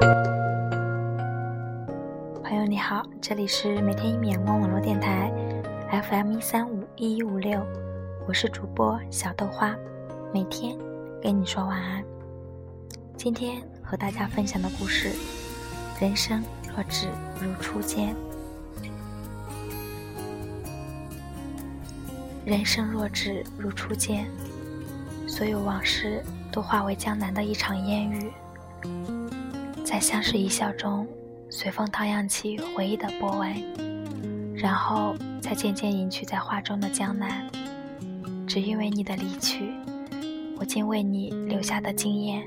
朋友你好，这里是每天一米阳光网络电台，FM 一三五一一五六，我是主播小豆花，每天跟你说晚安。今天和大家分享的故事：人生若只如初见。人生若只如初见，所有往事都化为江南的一场烟雨，在相视一笑中，随风荡漾起回忆的波纹，然后再渐渐隐去在画中的江南。只因为你的离去，我竟为你留下的经验，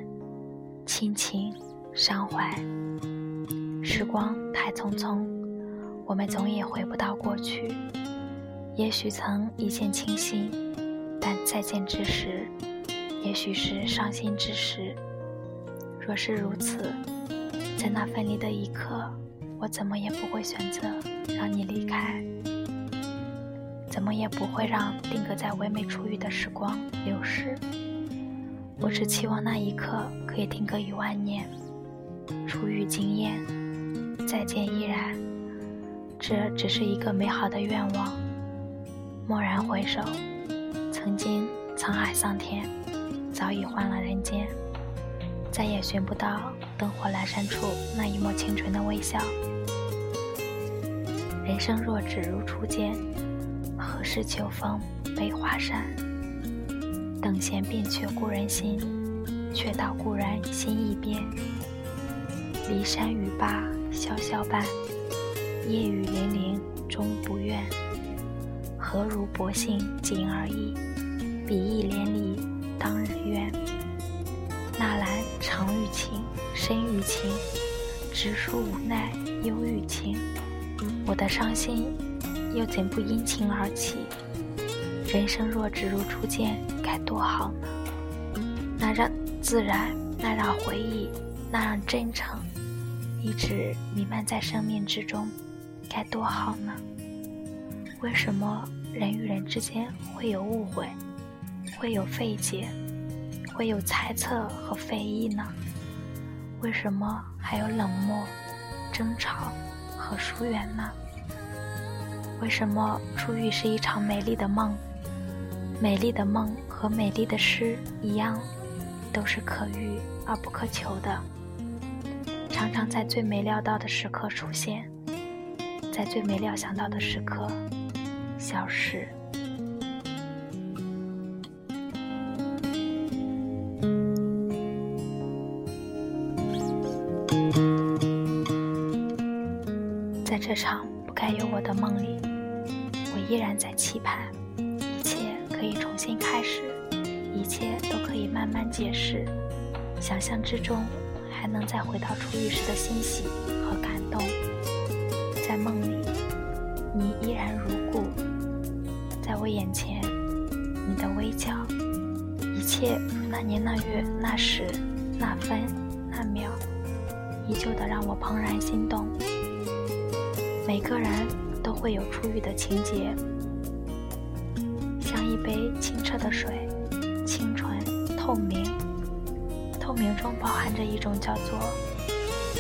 亲情伤怀。时光太匆匆，我们总也回不到过去。也许曾一见倾心，但再见之时，也许是伤心之时。若是如此，在那分离的一刻，我怎么也不会选择让你离开，怎么也不会让定格在唯美初遇的时光流逝。我只期望那一刻可以定格一万年，初遇惊艳，再见依然。这只是一个美好的愿望。蓦然回首，曾经沧海桑田，早已换了人间，再也寻不到灯火阑珊处那一抹清纯的微笑。人生若只如初见，何事秋风悲画扇？等闲变却故人心，却道故人心易变。骊山语罢潇潇半，夜雨霖铃终不怨。何如薄幸锦而已，比翼连理当日愿。情，深于情，直抒无奈忧郁情。我的伤心又怎不因情而起？人生若只如初见，该多好呢？那让自然，那让回忆，那让真诚，一直弥漫在生命之中，该多好呢？为什么？人与人之间会有误会，会有费解，会有猜测和非议呢？为什么还有冷漠、争吵和疏远呢？为什么初遇是一场美丽的梦？美丽的梦和美丽的诗一样，都是可遇而不可求的，常常在最没料到的时刻出现，在最没料想到的时刻。消失。在这场不该有我的梦里，我依然在期盼，一切可以重新开始，一切都可以慢慢解释。想象之中，还能再回到初遇时的欣喜和感动。在梦里，你依然如故。在我眼前，你的微笑，一切如那年那月那时那分那秒，依旧的让我怦然心动。每个人都会有初遇的情节，像一杯清澈的水，清纯透明，透明中包含着一种叫做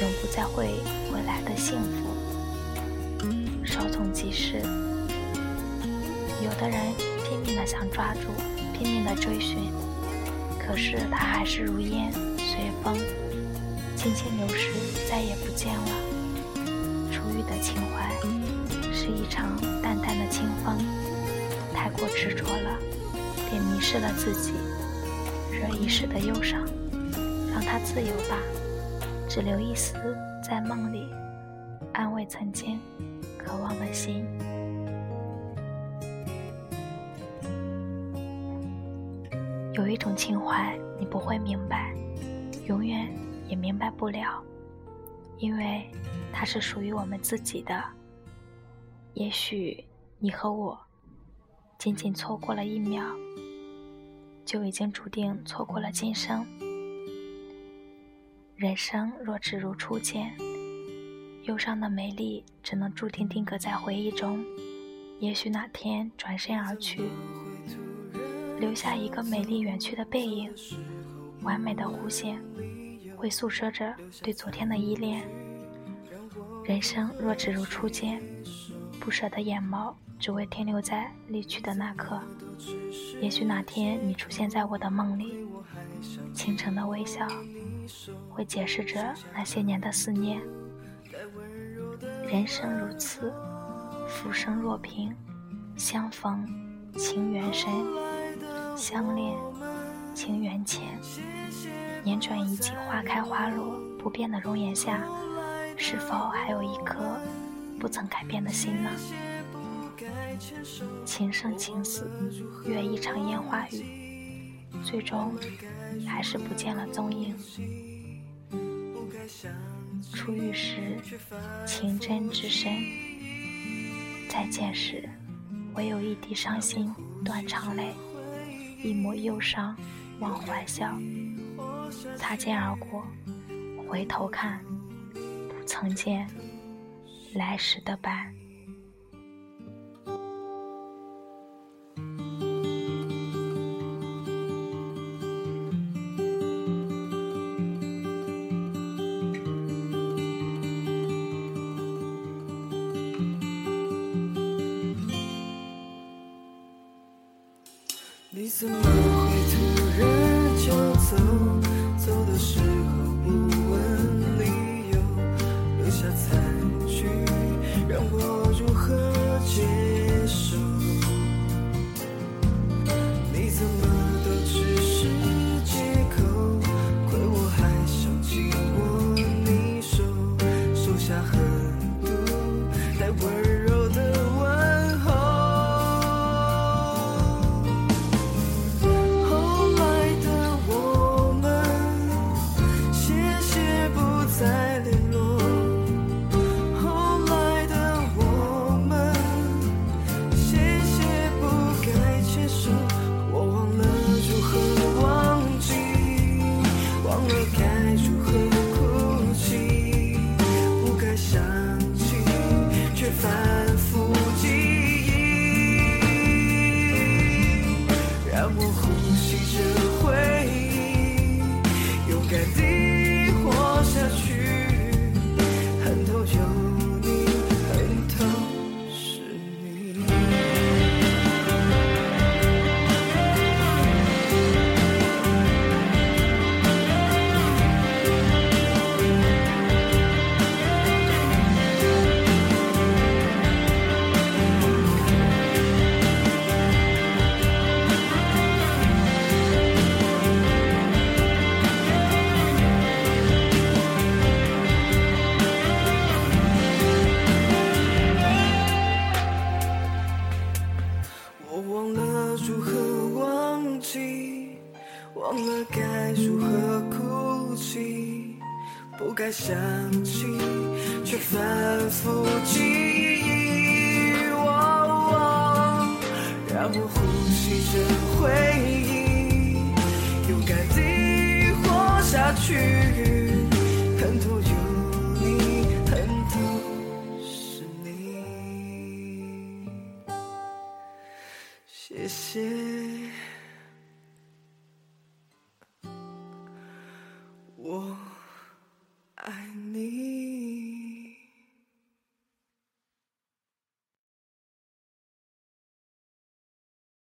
永不再会回来的幸福，稍纵即逝。有的人拼命的想抓住，拼命的追寻，可是他还是如烟随风，轻轻流逝，再也不见了。情怀是一场淡淡的清风，太过执着了，便迷失了自己。惹一时的忧伤，让它自由吧，只留一丝在梦里，安慰曾经渴望的心。有一种情怀，你不会明白，永远也明白不了，因为它是属于我们自己的。也许你和我，仅仅错过了一秒，就已经注定错过了今生。人生若只如初见，忧伤的美丽只能注定定格在回忆中。也许哪天转身而去。留下一个美丽远去的背影，完美的弧线，会诉说着对昨天的依恋。人生若只如初见，不舍的眼眸只为停留在离去的那刻。也许哪天你出现在我的梦里，倾城的微笑会解释着那些年的思念。人生如此，浮生若萍，相逢情缘深，相恋情缘浅。年转一季，花开花落，不变的容颜下，是否还有一颗不曾改变的心呢？情生情死，约一场烟花雨，最终还是不见了踪影。初遇时情真至深，再见时唯有一滴伤心断肠泪，一抹忧伤忘怀笑。擦肩而过，回头看，不曾见来时的伴。你怎么会突然就走？走的时候不问理由，留下残局，让我如何接该如何哭泣，不该想起，却忘了该如何哭泣，不该想起，却反复记忆。让我呼吸着回忆，勇敢地活下去。疼痛有你，疼痛是你。谢谢。